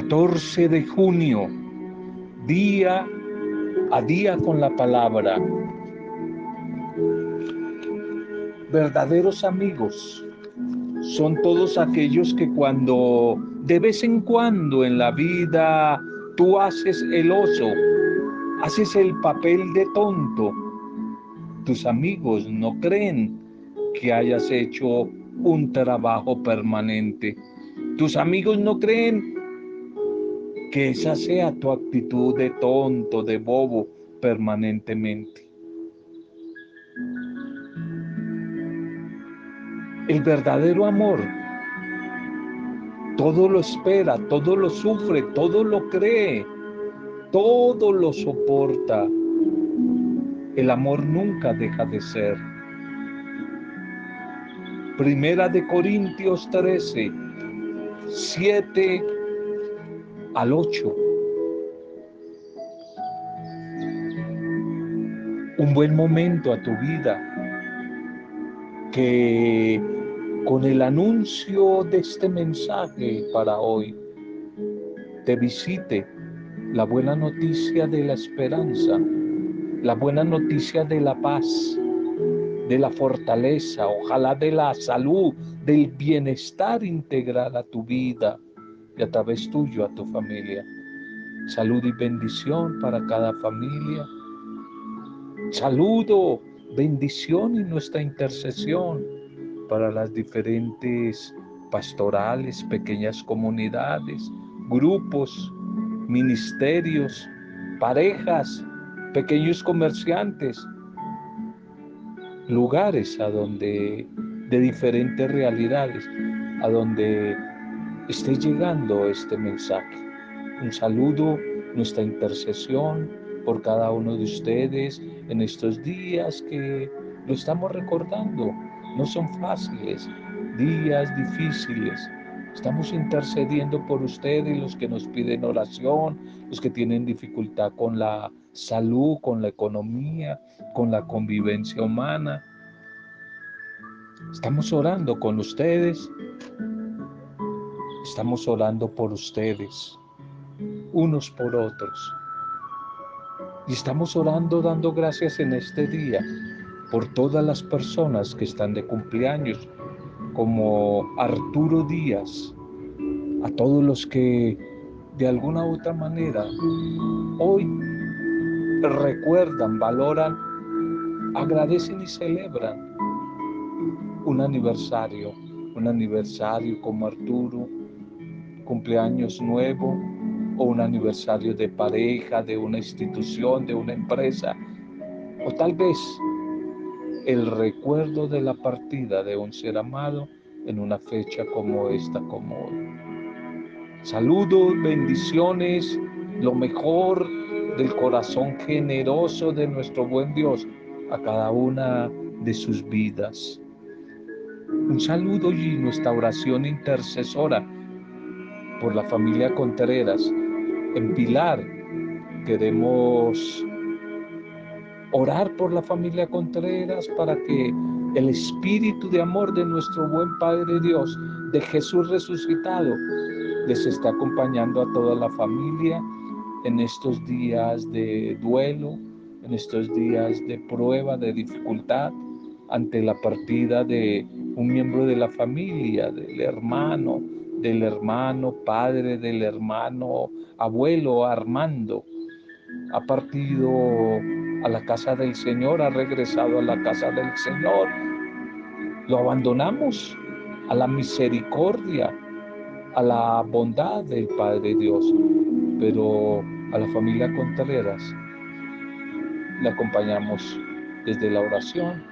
14 de junio, día a día con la palabra. Verdaderos amigos son todos aquellos que cuando de vez en cuando en la vida tú haces el oso, haces el papel de tonto, tus amigos no creen que hayas hecho un trabajo permanente. Tus amigos no creen que esa sea tu actitud de tonto, de bobo permanentemente. El verdadero amor todo lo espera, todo lo sufre, todo lo cree, todo lo soporta. El amor nunca deja de ser. Primera de Corintios 13, 7 al 8. Un buen momento a tu vida que con el anuncio de este mensaje para hoy te visite la buena noticia de la esperanza, la buena noticia de la paz, de la fortaleza, ojalá de la salud, del bienestar integral a tu vida y a través tuyo a tu familia. Salud y bendición para cada familia. Saludo, bendición y nuestra intercesión para las diferentes pastorales, pequeñas comunidades, grupos, ministerios, parejas, pequeños comerciantes, lugares a donde de diferentes realidades, a donde esté llegando este mensaje. Un saludo, nuestra intercesión por cada uno de ustedes en estos días que lo estamos recordando. No son fáciles, días difíciles. Estamos intercediendo por ustedes, los que nos piden oración, los que tienen dificultad con la salud, con la economía, con la convivencia humana. Estamos orando con ustedes. Estamos orando por ustedes, unos por otros. Y estamos orando dando gracias en este día por todas las personas que están de cumpleaños, como Arturo Díaz, a todos los que de alguna u otra manera hoy recuerdan, valoran, agradecen y celebran un aniversario, un aniversario como Arturo, cumpleaños nuevo o un aniversario de pareja, de una institución, de una empresa, o tal vez el recuerdo de la partida de un ser amado en una fecha como esta, como hoy. Saludos, bendiciones, lo mejor del corazón generoso de nuestro buen Dios a cada una de sus vidas. Un saludo y nuestra oración intercesora por la familia Contreras. En Pilar queremos orar por la familia Contreras para que el espíritu de amor de nuestro buen Padre Dios, de Jesús resucitado, les esté acompañando a toda la familia en estos días de duelo, en estos días de prueba, de dificultad, ante la partida de un miembro de la familia, del hermano, del hermano padre, del hermano abuelo Armando. Ha partido a la casa del Señor, ha regresado a la casa del Señor. Lo abandonamos a la misericordia, a la bondad del Padre Dios, pero a la familia Contreras le acompañamos desde la oración,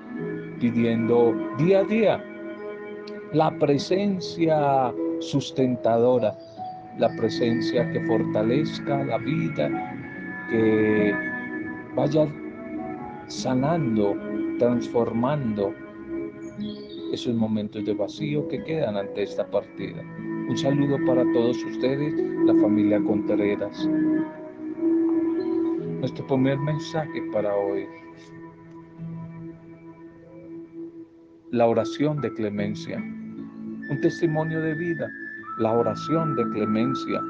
pidiendo día a día la presencia sustentadora, la presencia que fortalezca la vida, que vaya sanando, transformando esos momentos de vacío que quedan ante esta partida. Un saludo para todos ustedes, la familia Contreras. Nuestro primer mensaje para hoy. La oración de clemencia. Un testimonio de vida. La oración de clemencia.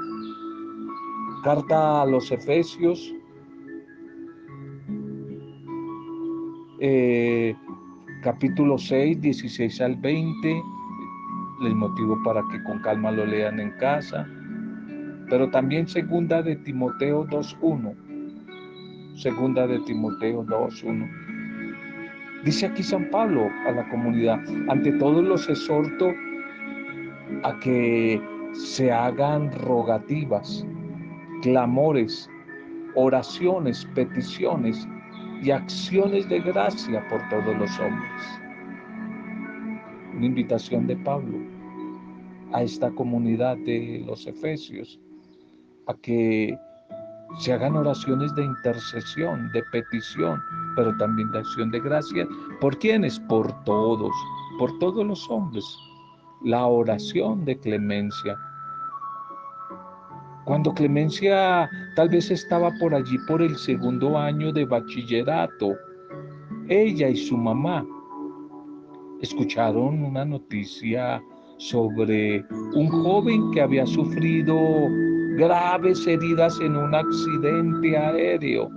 Carta a los Efesios, eh, capítulo 6, 16 al 20. Les motivo para que con calma lo lean en casa. Pero también segunda de Timoteo 2.1. Segunda de Timoteo 2.1. Dice aquí San Pablo a la comunidad, ante todo los exhorto a que se hagan rogativas, clamores, oraciones, peticiones y acciones de gracia por todos los hombres. Una invitación de Pablo a esta comunidad de los Efesios a que se hagan oraciones de intercesión, de petición, pero también de acción de gracia. ¿Por quiénes? Por todos, por todos los hombres. La oración de clemencia cuando Clemencia tal vez estaba por allí por el segundo año de bachillerato, ella y su mamá escucharon una noticia sobre un joven que había sufrido graves heridas en un accidente aéreo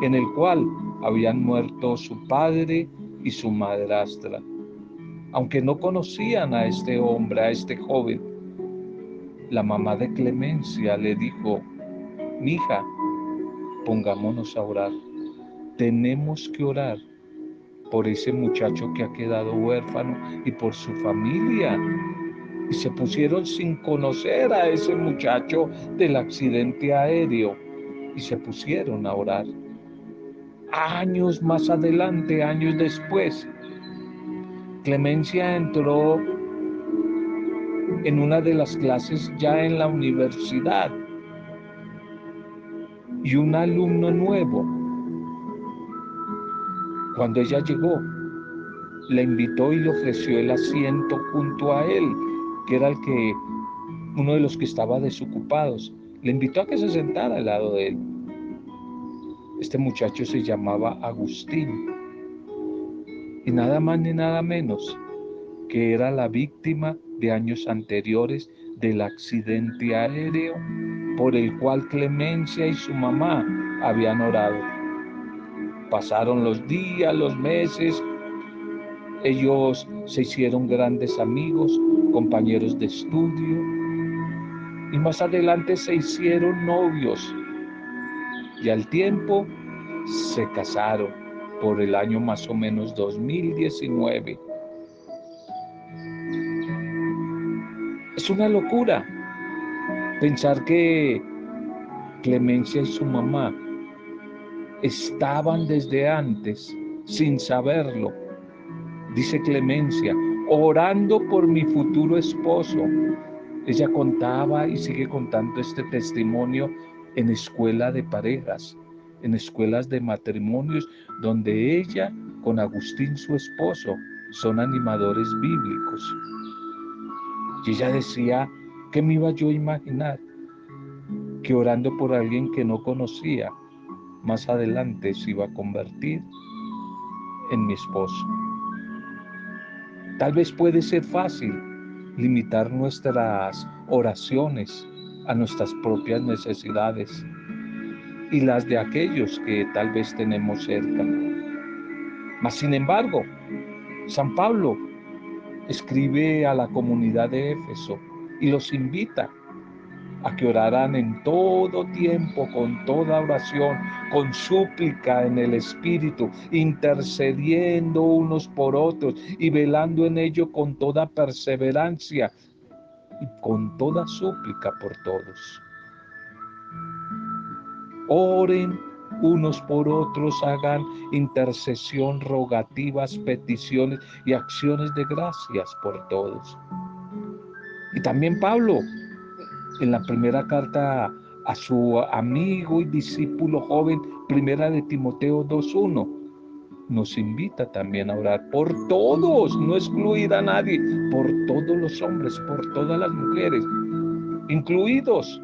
en el cual habían muerto su padre y su madrastra. Aunque no conocían a este hombre, a este joven, la mamá de Clemencia le dijo, hija, pongámonos a orar. Tenemos que orar por ese muchacho que ha quedado huérfano y por su familia. Y se pusieron sin conocer a ese muchacho del accidente aéreo y se pusieron a orar. Años más adelante, años después, Clemencia entró en una de las clases ya en la universidad. Y un alumno nuevo, cuando ella llegó, le invitó y le ofreció el asiento junto a él, que era el que, uno de los que estaba desocupados. Le invitó a que se sentara al lado de él. Este muchacho se llamaba Agustín. Y nada más ni nada menos que era la víctima de años anteriores del accidente aéreo por el cual Clemencia y su mamá habían orado. Pasaron los días, los meses, ellos se hicieron grandes amigos, compañeros de estudio y más adelante se hicieron novios y al tiempo se casaron por el año más o menos 2019. Es una locura pensar que Clemencia y su mamá estaban desde antes, sin saberlo, dice Clemencia, orando por mi futuro esposo. Ella contaba y sigue contando este testimonio en escuela de parejas, en escuelas de matrimonios, donde ella con Agustín su esposo son animadores bíblicos. Y ella decía, ¿qué me iba yo a imaginar? Que orando por alguien que no conocía, más adelante se iba a convertir en mi esposo. Tal vez puede ser fácil limitar nuestras oraciones a nuestras propias necesidades y las de aquellos que tal vez tenemos cerca. Mas sin embargo, San Pablo escribe a la comunidad de Éfeso y los invita a que oraran en todo tiempo, con toda oración, con súplica en el Espíritu, intercediendo unos por otros y velando en ello con toda perseverancia y con toda súplica por todos. Oren unos por otros hagan intercesión, rogativas, peticiones y acciones de gracias por todos. Y también Pablo, en la primera carta a su amigo y discípulo joven, primera de Timoteo 2.1, nos invita también a orar por todos, no excluir a nadie, por todos los hombres, por todas las mujeres, incluidos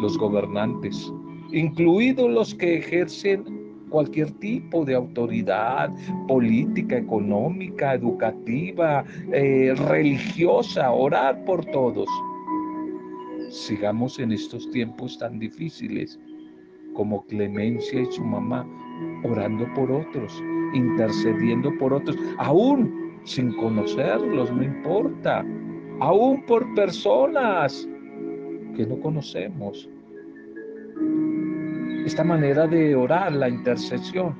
los gobernantes, incluidos los que ejercen cualquier tipo de autoridad política, económica, educativa, eh, religiosa, orar por todos. sigamos en estos tiempos tan difíciles como Clemencia y su mamá, orando por otros, intercediendo por otros, aún sin conocerlos, no importa, aún por personas que no conocemos. Esta manera de orar, la intercesión,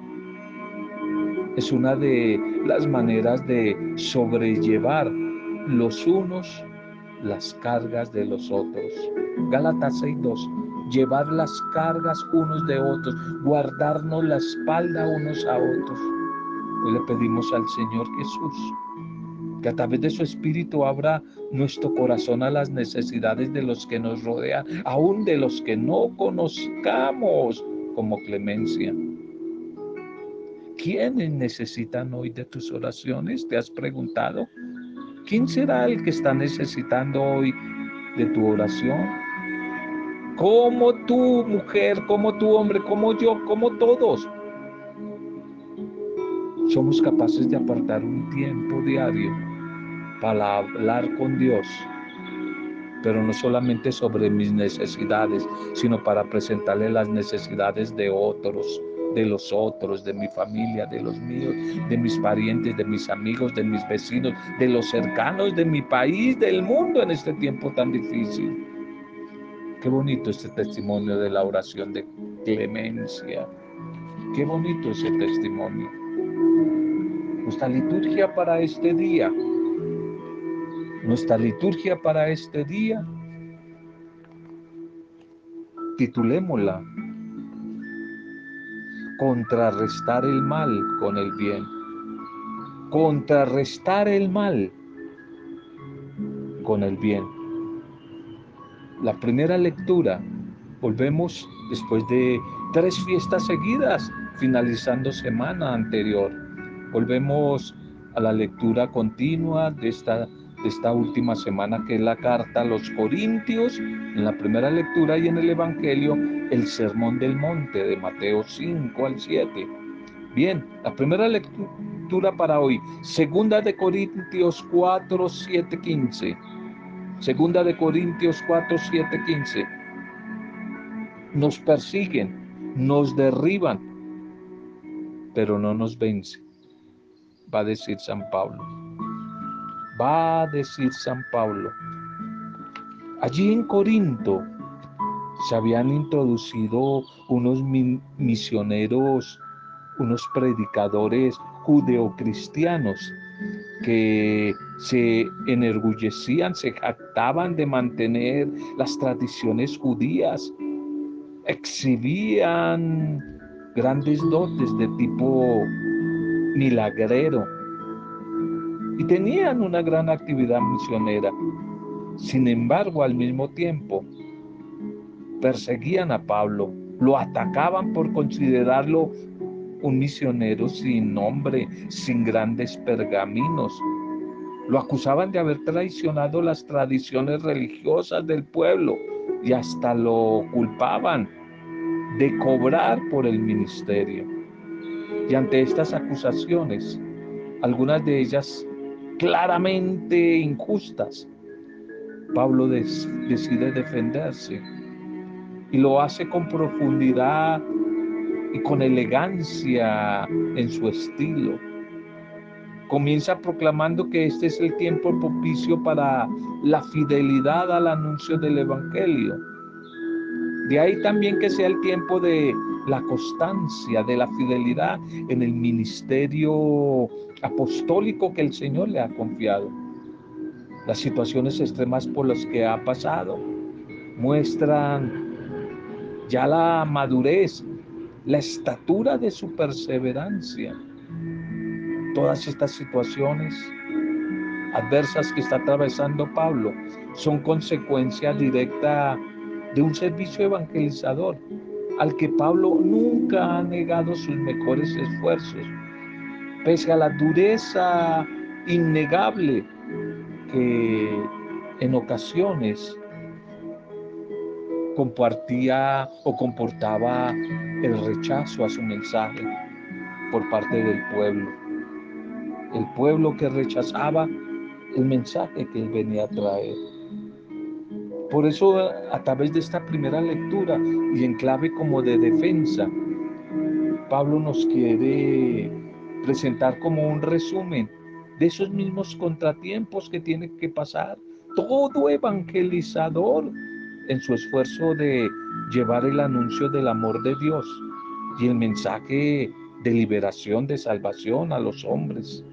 es una de las maneras de sobrellevar los unos las cargas de los otros. Gálatas 6.2. Llevar las cargas unos de otros, guardarnos la espalda unos a otros. Hoy le pedimos al Señor Jesús que a través de su Espíritu abra nuestro corazón a las necesidades de los que nos rodean, aún de los que no conozcamos como clemencia. ¿Quiénes necesitan hoy de tus oraciones? ¿Te has preguntado? ¿Quién será el que está necesitando hoy de tu oración? Como tú, mujer, como tú, hombre, como yo, como todos. Somos capaces de apartar un tiempo diario para hablar con Dios, pero no solamente sobre mis necesidades, sino para presentarle las necesidades de otros de los otros, de mi familia, de los míos, de mis parientes, de mis amigos, de mis vecinos, de los cercanos, de mi país, del mundo en este tiempo tan difícil. Qué bonito este testimonio de la oración de clemencia. Qué bonito ese testimonio. Nuestra liturgia para este día. Nuestra liturgia para este día. Titulémosla contrarrestar el mal con el bien. Contrarrestar el mal con el bien. La primera lectura, volvemos después de tres fiestas seguidas, finalizando semana anterior. Volvemos a la lectura continua de esta, esta última semana, que es la carta a los Corintios, en la primera lectura y en el Evangelio el Sermón del Monte de Mateo 5 al 7. Bien, la primera lectura para hoy, Segunda de Corintios 4, 7, 15. Segunda de Corintios 4, 7, 15. Nos persiguen, nos derriban, pero no nos vencen. Va a decir San Pablo. Va a decir San Pablo. Allí en Corinto se habían introducido unos misioneros, unos predicadores judeocristianos que se enorgullecían, se jactaban de mantener las tradiciones judías, exhibían grandes dotes de tipo milagrero y tenían una gran actividad misionera. Sin embargo, al mismo tiempo, perseguían a Pablo, lo atacaban por considerarlo un misionero sin nombre, sin grandes pergaminos. Lo acusaban de haber traicionado las tradiciones religiosas del pueblo y hasta lo culpaban de cobrar por el ministerio. Y ante estas acusaciones, algunas de ellas claramente injustas, Pablo decide defenderse y lo hace con profundidad y con elegancia en su estilo. Comienza proclamando que este es el tiempo propicio para la fidelidad al anuncio del Evangelio. De ahí también que sea el tiempo de la constancia, de la fidelidad en el ministerio apostólico que el Señor le ha confiado. Las situaciones extremas por las que ha pasado muestran ya la madurez, la estatura de su perseverancia. Todas estas situaciones adversas que está atravesando Pablo son consecuencia directa de un servicio evangelizador al que Pablo nunca ha negado sus mejores esfuerzos, pese a la dureza innegable que en ocasiones compartía o comportaba el rechazo a su mensaje por parte del pueblo. El pueblo que rechazaba el mensaje que él venía a traer. Por eso a través de esta primera lectura y en clave como de defensa, Pablo nos quiere presentar como un resumen de esos mismos contratiempos que tiene que pasar todo evangelizador en su esfuerzo de llevar el anuncio del amor de Dios y el mensaje de liberación, de salvación a los hombres.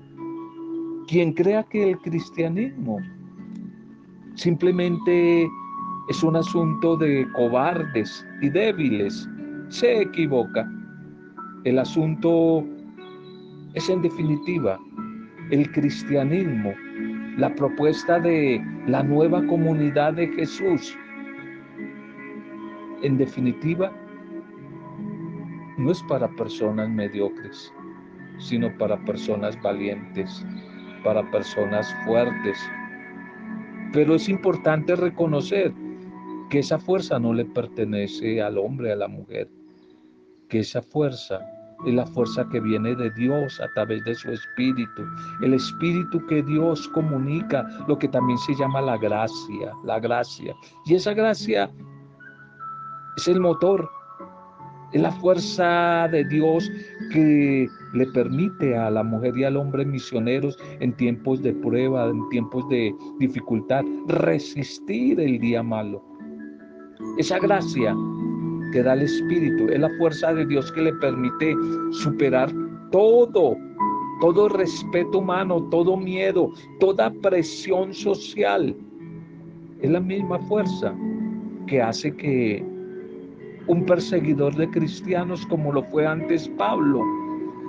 Quien crea que el cristianismo simplemente es un asunto de cobardes y débiles, se equivoca. El asunto es en definitiva el cristianismo, la propuesta de la nueva comunidad de Jesús. En definitiva, no es para personas mediocres, sino para personas valientes, para personas fuertes. Pero es importante reconocer que esa fuerza no le pertenece al hombre, a la mujer, que esa fuerza es la fuerza que viene de Dios a través de su espíritu, el espíritu que Dios comunica, lo que también se llama la gracia, la gracia. Y esa gracia es el motor, es la fuerza de Dios que le permite a la mujer y al hombre misioneros en tiempos de prueba, en tiempos de dificultad, resistir el día malo. Esa gracia que da el Espíritu, es la fuerza de Dios que le permite superar todo, todo respeto humano, todo miedo, toda presión social. Es la misma fuerza que hace que un perseguidor de cristianos como lo fue antes Pablo,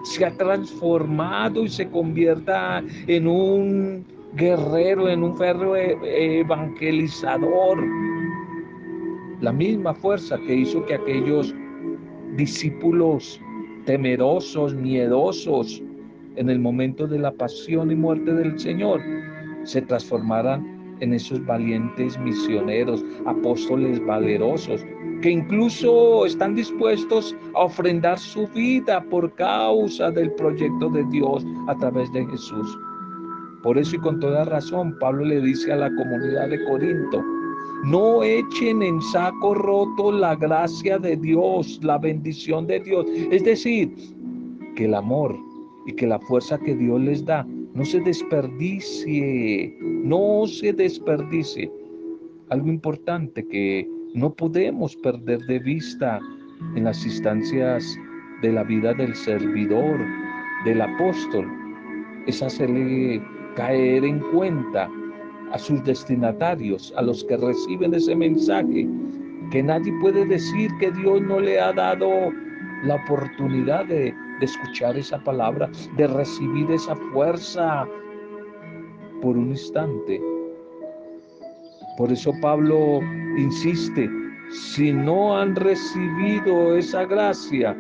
se ha transformado y se convierta en un guerrero, en un ferro e-, evangelizador la misma fuerza que hizo que aquellos discípulos temerosos, miedosos, en el momento de la pasión y muerte del Señor, se transformaran en esos valientes misioneros, apóstoles valerosos, que incluso están dispuestos a ofrendar su vida por causa del proyecto de Dios a través de Jesús. Por eso y con toda razón, Pablo le dice a la comunidad de Corinto, no echen en saco roto la gracia de Dios, la bendición de Dios. Es decir, que el amor y que la fuerza que Dios les da no se desperdicie, no se desperdicie. Algo importante que no podemos perder de vista en las instancias de la vida del servidor, del apóstol, es hacerle caer en cuenta a sus destinatarios, a los que reciben ese mensaje, que nadie puede decir que Dios no le ha dado la oportunidad de, escuchar esa palabra, de recibir esa fuerza por un instante. Por eso Pablo insiste, si no han recibido esa gracia,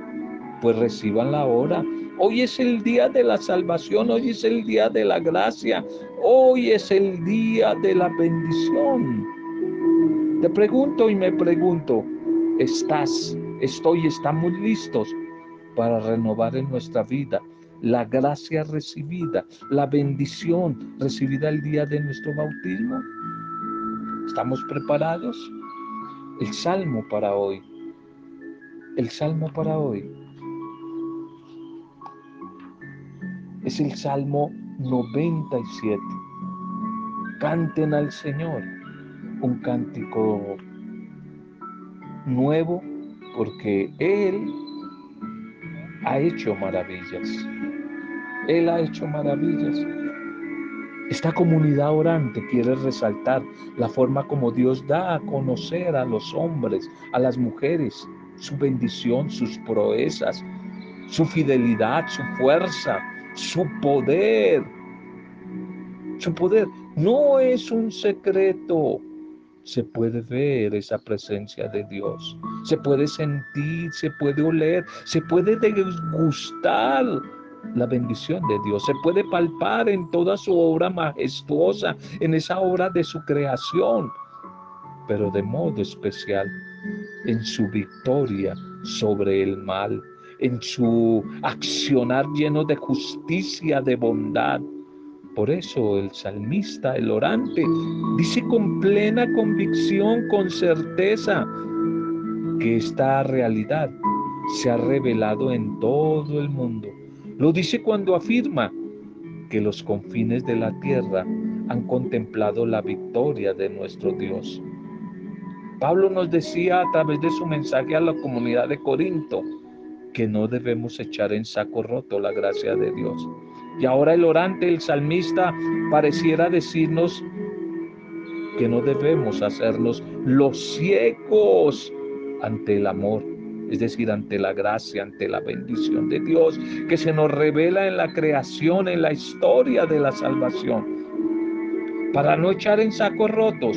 pues reciban la hora Hoy es el día de la salvación, hoy es el día de la gracia, hoy es el día de la bendición. Te pregunto y me pregunto, ¿estás, estoy, estamos listos para renovar en nuestra vida la gracia recibida, la bendición recibida el día de nuestro bautismo? ¿Estamos preparados? El salmo para hoy. El salmo para hoy es el Salmo 97. Canten al Señor un cántico nuevo porque Él ha hecho maravillas. Él ha hecho maravillas. Esta comunidad orante quiere resaltar la forma como Dios da a conocer a los hombres, a las mujeres, su bendición, sus proezas, su fidelidad, su fuerza, su poder. Su poder no es un secreto. Se puede ver esa presencia de Dios. Se puede sentir, se puede oler, se puede degustar la bendición de Dios. Se puede palpar en toda su obra majestuosa, en esa obra de su creación, pero de modo especial en su victoria sobre el mal en su accionar lleno de justicia, de bondad. Por eso el salmista, el orante, dice con plena convicción, con certeza, que esta realidad se ha revelado en todo el mundo. Lo dice cuando afirma que los confines de la tierra han contemplado la victoria de nuestro Dios. Pablo nos decía a través de su mensaje a la comunidad de Corinto que no debemos echar en saco roto la gracia de Dios. Y ahora el orante, el salmista, pareciera decirnos que no debemos hacernos los ciegos ante el amor, es decir, ante la gracia, ante la bendición de Dios que se nos revela en la creación, en la historia de la salvación. Para no echar en sacos rotos,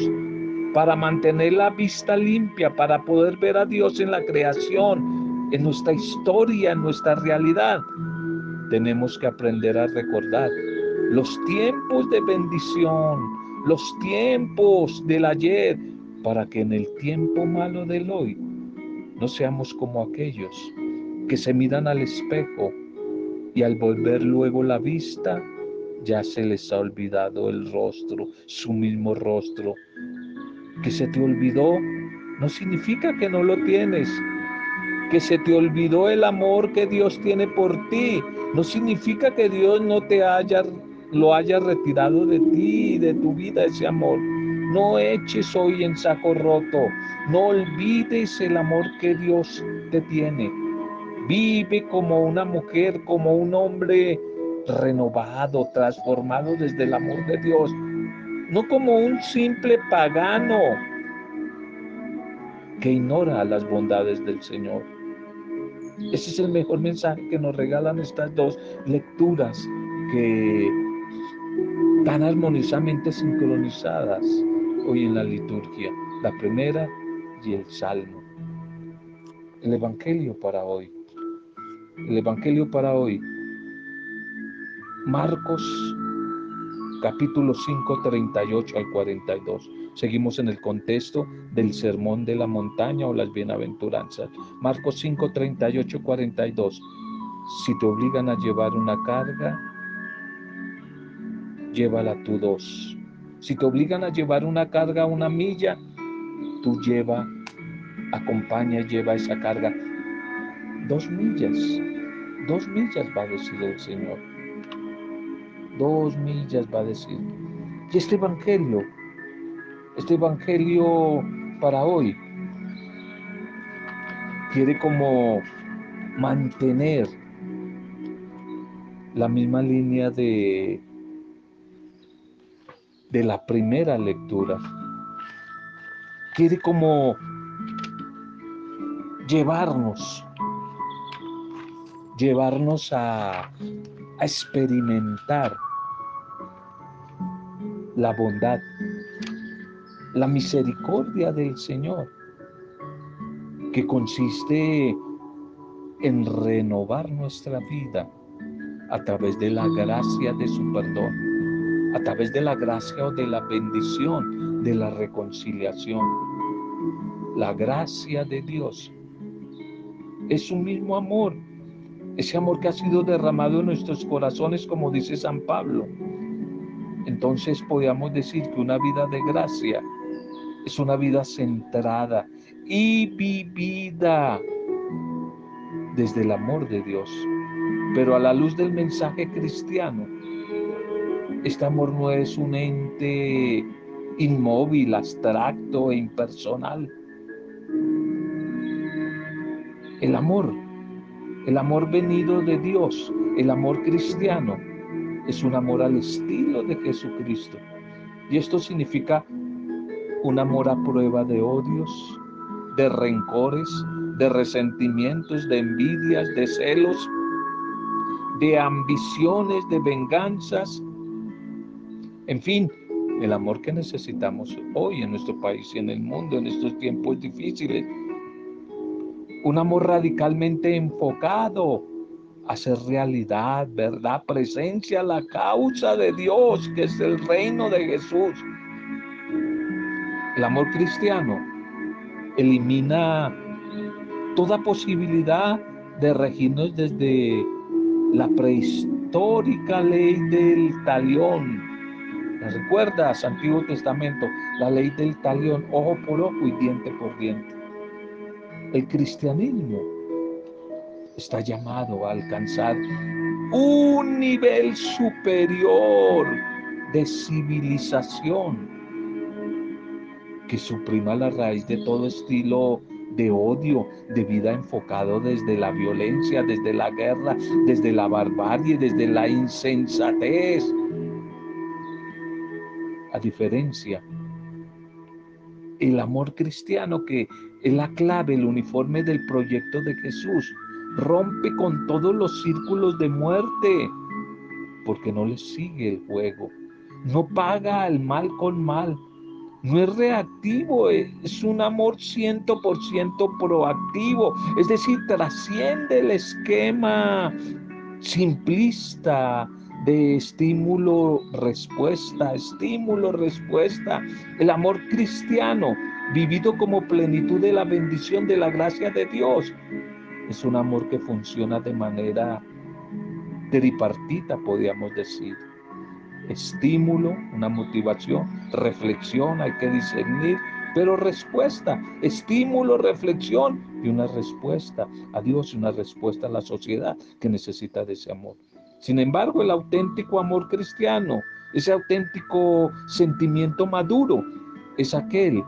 para mantener la vista limpia, para poder ver a Dios en la creación, en nuestra historia, en nuestra realidad. Tenemos que aprender a recordar los tiempos de bendición, los tiempos del ayer, para que en el tiempo malo del hoy no seamos como aquellos que se miran al espejo y al volver luego la vista, ya se les ha olvidado el rostro, su mismo rostro. Que se te olvidó no significa que no lo tienes. Que se te olvidó el amor que Dios tiene por ti. No significa que Dios no te haya, lo haya retirado de ti de tu vida ese amor. No eches hoy en saco roto. No olvides el amor que Dios te tiene. Vive como una mujer, como un hombre renovado, transformado desde el amor de Dios. No como un simple pagano que ignora las bondades del Señor. Ese es el mejor mensaje que nos regalan estas dos lecturas que tan armoniosamente sincronizadas hoy en la liturgia, la primera y el salmo. El Evangelio para hoy. El Evangelio para hoy. Marcos capítulo 5, 38 al 42. Seguimos en el contexto del sermón de la montaña o las bienaventuranzas. Marcos 5, 38, 42. Si te obligan a llevar una carga, llévala tú dos. Si te obligan a llevar una carga, una milla, tú lleva, acompaña, lleva esa carga. Dos millas, dos millas va a decir el Señor. Dos millas va a decir. Y este Evangelio, este Evangelio para hoy, quiere como mantener la misma línea de de la primera lectura. Quiere como llevarnos, llevarnos a, a experimentar la bondad, la misericordia del Señor, que consiste en renovar nuestra vida a través de la gracia de su perdón a través de la gracia o de la bendición de la reconciliación. La gracia de Dios es un mismo amor, ese amor que ha sido derramado en nuestros corazones, como dice San Pablo. Entonces podríamos decir que una vida de gracia es una vida centrada y vivida desde el amor de Dios, pero a la luz del mensaje cristiano este amor no es un ente inmóvil, abstracto e impersonal. El amor, el amor venido de Dios, el amor cristiano, es un amor al estilo de Jesucristo. Y esto significa un amor a prueba de odios, de rencores, de resentimientos, de envidias, de celos, de ambiciones, de venganzas, en fin, el amor que necesitamos hoy en nuestro país y en el mundo en estos tiempos difíciles. Un amor radicalmente enfocado a ser realidad, verdad, presencia, la causa de Dios, que es el reino de Jesús. El amor cristiano elimina toda posibilidad de regirnos desde la prehistoria histórica ley del talión. ¿Recuerdas, Antiguo Testamento? La ley del talión, ojo por ojo y diente por diente. El cristianismo está llamado a alcanzar un nivel superior de civilización que suprima la raíz de todo estilo de odio, de vida enfocado desde la violencia, desde la guerra, desde la barbarie, desde la insensatez. A diferencia, el amor cristiano que es la clave, el uniforme del proyecto de Jesús, rompe con todos los círculos de muerte, porque no le sigue el juego, no paga el mal con mal, no es reactivo, es un amor ciento por ciento proactivo, es decir, trasciende el esquema simplista de estímulo-respuesta, estímulo-respuesta. El amor cristiano, vivido como plenitud de la bendición de la gracia de Dios, es un amor que funciona de manera tripartita, podríamos decir estímulo, una motivación, reflexión, hay que discernir, pero respuesta, estímulo, reflexión y una respuesta a Dios y una respuesta a la sociedad que necesita de ese amor. Sin embargo, el auténtico amor cristiano, ese auténtico sentimiento maduro, es aquel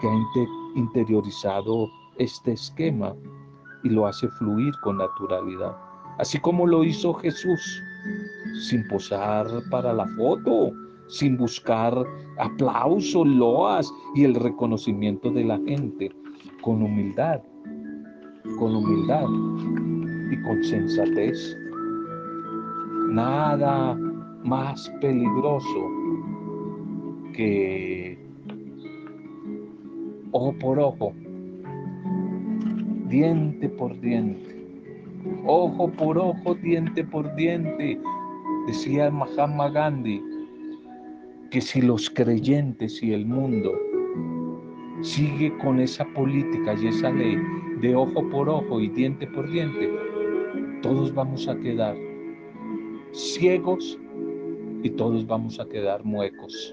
que ha interiorizado este esquema y lo hace fluir con naturalidad, así como lo hizo Jesús sin posar para la foto, sin buscar aplausos, loas y el reconocimiento de la gente, con humildad, con humildad y con sensatez. Nada más peligroso que ojo por ojo, diente por diente, ojo por ojo, diente por diente, Decía Mahatma Gandhi que si los creyentes y el mundo sigue con esa política y esa ley de ojo por ojo y diente por diente, todos vamos a quedar ciegos y todos vamos a quedar muecos.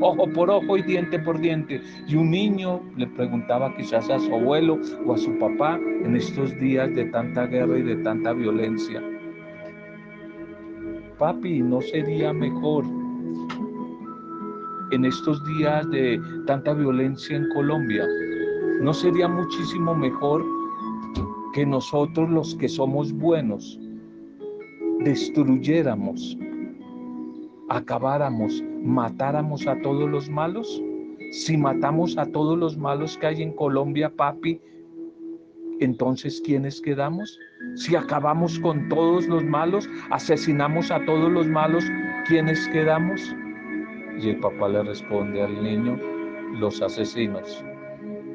Ojo por ojo y diente por diente. Y un niño le preguntaba quizás a su abuelo o a su papá en estos días de tanta guerra y de tanta violencia papi, ¿no sería mejor en estos días de tanta violencia en Colombia? ¿No sería muchísimo mejor que nosotros los que somos buenos destruyéramos, acabáramos, matáramos a todos los malos? Si matamos a todos los malos que hay en Colombia, papi, entonces ¿quiénes quedamos? Si acabamos con todos los malos, asesinamos a todos los malos, ¿quiénes quedamos? Y el papá le responde al niño, los asesinos.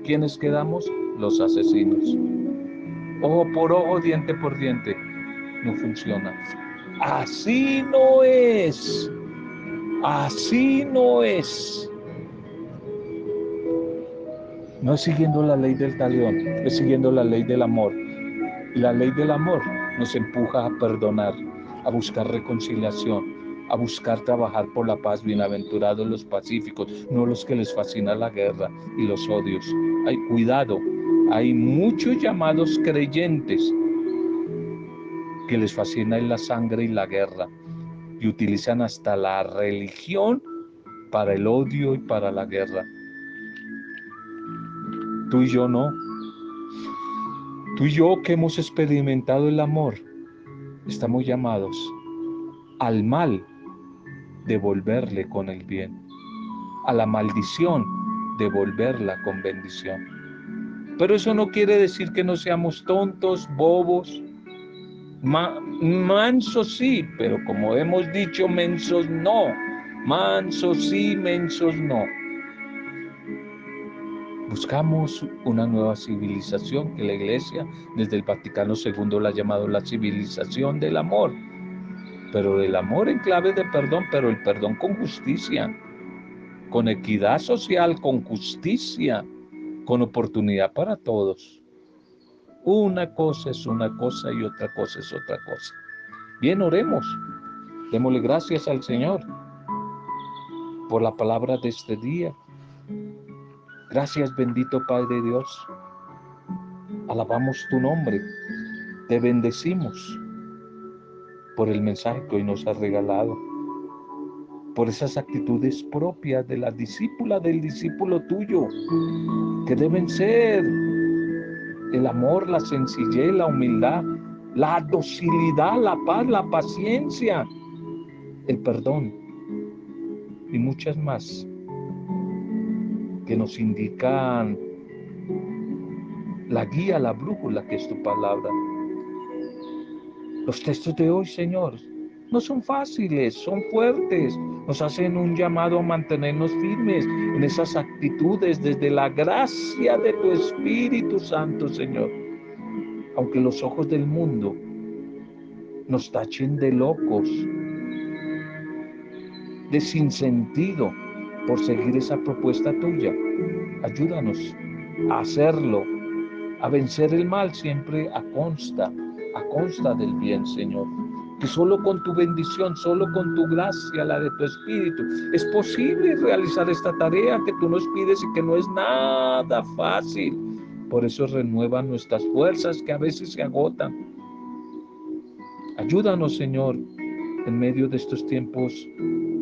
¿Quiénes quedamos? Los asesinos. Ojo por ojo, diente por diente. No funciona. Así no es. Así no es. No es siguiendo la ley del talión, es siguiendo la ley del amor. Y la ley del amor nos empuja a perdonar, a buscar reconciliación, a buscar trabajar por la paz, bienaventurados los pacíficos, no los que les fascina la guerra y los odios. Hay cuidado, hay muchos llamados creyentes que les fascina la sangre y la guerra y utilizan hasta la religión para el odio y para la guerra. Tú y yo no. Tú y yo que hemos experimentado el amor, estamos llamados al mal devolverle con el bien, a la maldición devolverla con bendición. Pero eso no quiere decir que no seamos tontos, bobos, mansos sí, pero como hemos dicho, mensos no. Mansos sí, mensos no. Buscamos una nueva civilización que la Iglesia desde el Vaticano II la ha llamado la civilización del amor, pero el amor en clave de perdón, pero el perdón con justicia, con equidad social, con justicia, con oportunidad para todos. Una cosa es una cosa y otra cosa es otra cosa. Bien, oremos. Démosle gracias al Señor por la palabra de este día. Gracias, bendito Padre Dios. Alabamos tu nombre. Te bendecimos por el mensaje que hoy nos has regalado, por esas actitudes propias de la discípula, del discípulo tuyo, que deben ser el amor, la sencillez, la humildad, la docilidad, la paz, la paciencia, el perdón y muchas más que nos indican la guía, la brújula que es tu palabra. Los textos de hoy, Señor, no son fáciles, son fuertes. Nos hacen un llamado a mantenernos firmes en esas actitudes desde la gracia de tu Espíritu Santo, Señor. Aunque los ojos del mundo nos tachen de locos, de sinsentido por seguir esa propuesta tuya. Ayúdanos a hacerlo, a vencer el mal siempre a consta a consta del bien, Señor. Que solo con tu bendición, solo con tu gracia, la de tu Espíritu, es posible realizar esta tarea que tú nos pides y que no es nada fácil. Por eso renueva nuestras fuerzas que a veces se agotan. Ayúdanos, Señor, en medio de estos tiempos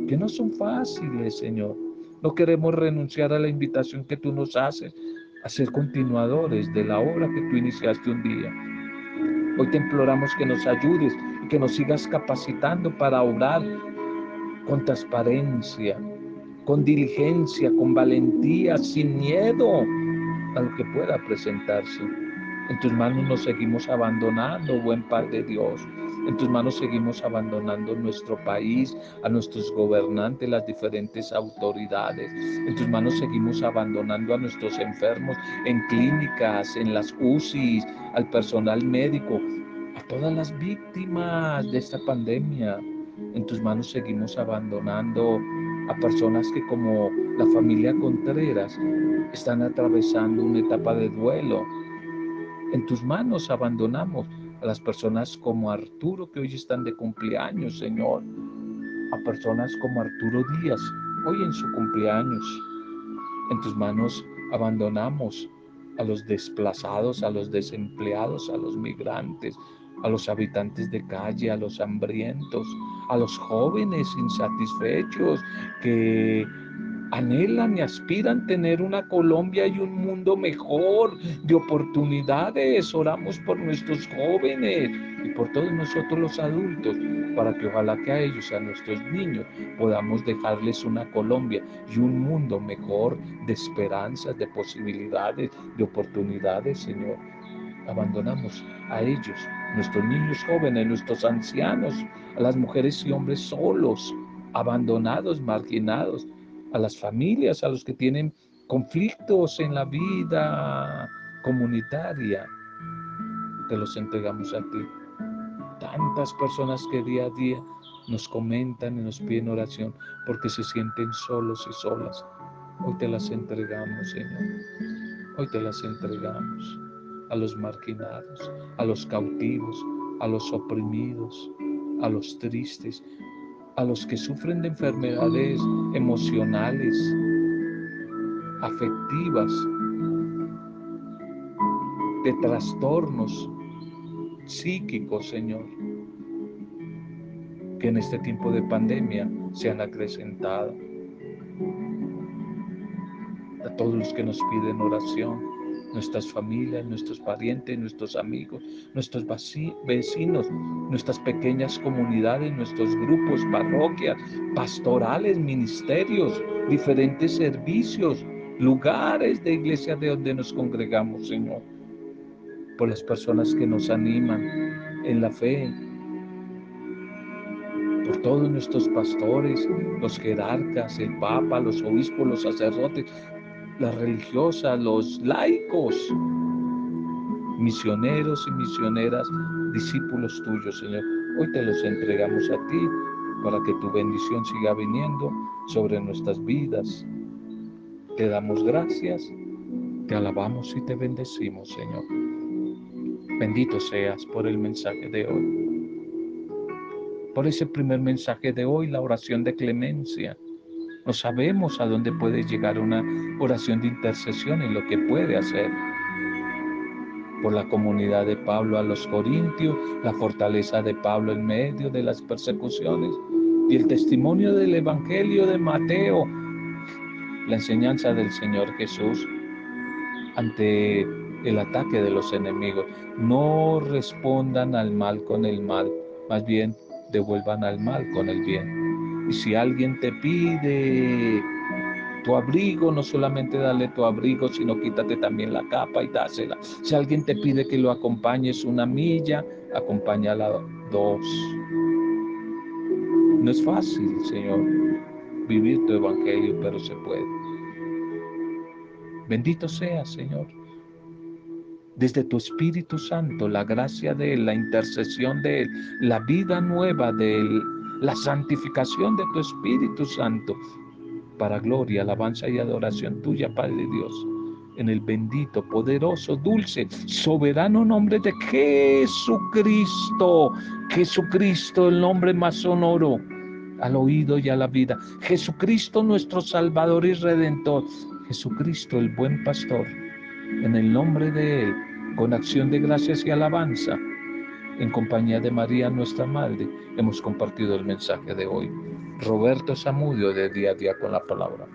que no son fáciles, Señor. No queremos renunciar a la invitación que tú nos haces a ser continuadores de la obra que tú iniciaste un día. Hoy te imploramos que nos ayudes que nos sigas capacitando para orar con transparencia, con diligencia, con valentía, sin miedo a lo que pueda presentarse. En tus manos nos seguimos abandonando, buen Padre Dios. En tus manos seguimos abandonando nuestro país, a nuestros gobernantes, las diferentes autoridades. En tus manos seguimos abandonando a nuestros enfermos en clínicas, en las UCIs, al personal médico, todas las víctimas de esta pandemia. En tus manos seguimos abandonando a personas que como la familia Contreras están atravesando una etapa de duelo en tus manos abandonamos a las personas como Arturo, que hoy están de cumpleaños, Señor. A personas como Arturo Díaz, hoy en su cumpleaños. En tus manos abandonamos a los desplazados, a los desempleados, a los migrantes, a los habitantes de calle, a los hambrientos, a los jóvenes insatisfechos que anhelan y aspiran tener una Colombia y un mundo mejor de oportunidades. Oramos por nuestros jóvenes y por todos nosotros los adultos, para que ojalá que a ellos, a nuestros niños, podamos dejarles una Colombia y un mundo mejor de esperanzas, de posibilidades, de oportunidades, Señor. Abandonamos a ellos, nuestros niños jóvenes, nuestros ancianos, a las mujeres y hombres solos, abandonados, marginados, a las familias, a los que tienen conflictos en la vida comunitaria. Te los entregamos a ti. Tantas personas que día a día nos comentan y nos piden oración porque se sienten solos y solas. Hoy te las entregamos, Señor. Hoy te las entregamos a los marginados, a los cautivos, a los oprimidos, a los tristes, a los que sufren de enfermedades emocionales, afectivas, de trastornos psíquicos, Señor, que en este tiempo de pandemia se han acrecentado. A todos los que nos piden oración, nuestras familias, nuestros parientes, nuestros amigos, nuestros vecinos, nuestras pequeñas comunidades, nuestros grupos, parroquias, pastorales, ministerios, diferentes servicios, lugares de iglesia de donde nos congregamos, Señor. Por las personas que nos animan en la fe, por todos nuestros pastores, los jerarcas, el Papa, los obispos, los sacerdotes, las religiosas, los laicos, misioneros y misioneras, discípulos tuyos, Señor. Hoy te los entregamos a ti para que tu bendición siga viniendo sobre nuestras vidas. Te damos gracias, te alabamos y te bendecimos, Señor. Bendito seas por el mensaje de hoy. por ese primer mensaje de hoy, la oración de clemencia. No sabemos a dónde puede llegar una oración de intercesión y lo que puede hacer. Por la comunidad de Pablo a los Corintios, la fortaleza de Pablo en medio de las persecuciones y el testimonio del Evangelio de Mateo, la enseñanza del Señor Jesús ante el ataque de los enemigos. No respondan al mal con el mal, más bien devuelvan al mal con el bien. Y si alguien te pide tu abrigo, no solamente dale tu abrigo, sino quítate también la capa y dásela. Si alguien te pide que lo acompañes una milla, acompáñala dos. No es fácil, Señor, vivir tu evangelio, pero se puede. Bendito sea, Señor desde tu Espíritu Santo, la gracia de Él, la intercesión de Él, la vida nueva de Él, la santificación de tu Espíritu Santo, para gloria, alabanza y adoración tuya, Padre Dios, en el bendito, poderoso, dulce, soberano nombre de Jesucristo, Jesucristo, el nombre más sonoro al oído y a la vida, Jesucristo nuestro Salvador y Redentor, Jesucristo el buen pastor en el nombre de Él, con acción de gracias y alabanza, en compañía de María, nuestra Madre, hemos compartido el mensaje de hoy. Roberto Zamudio de Día a Día con la Palabra.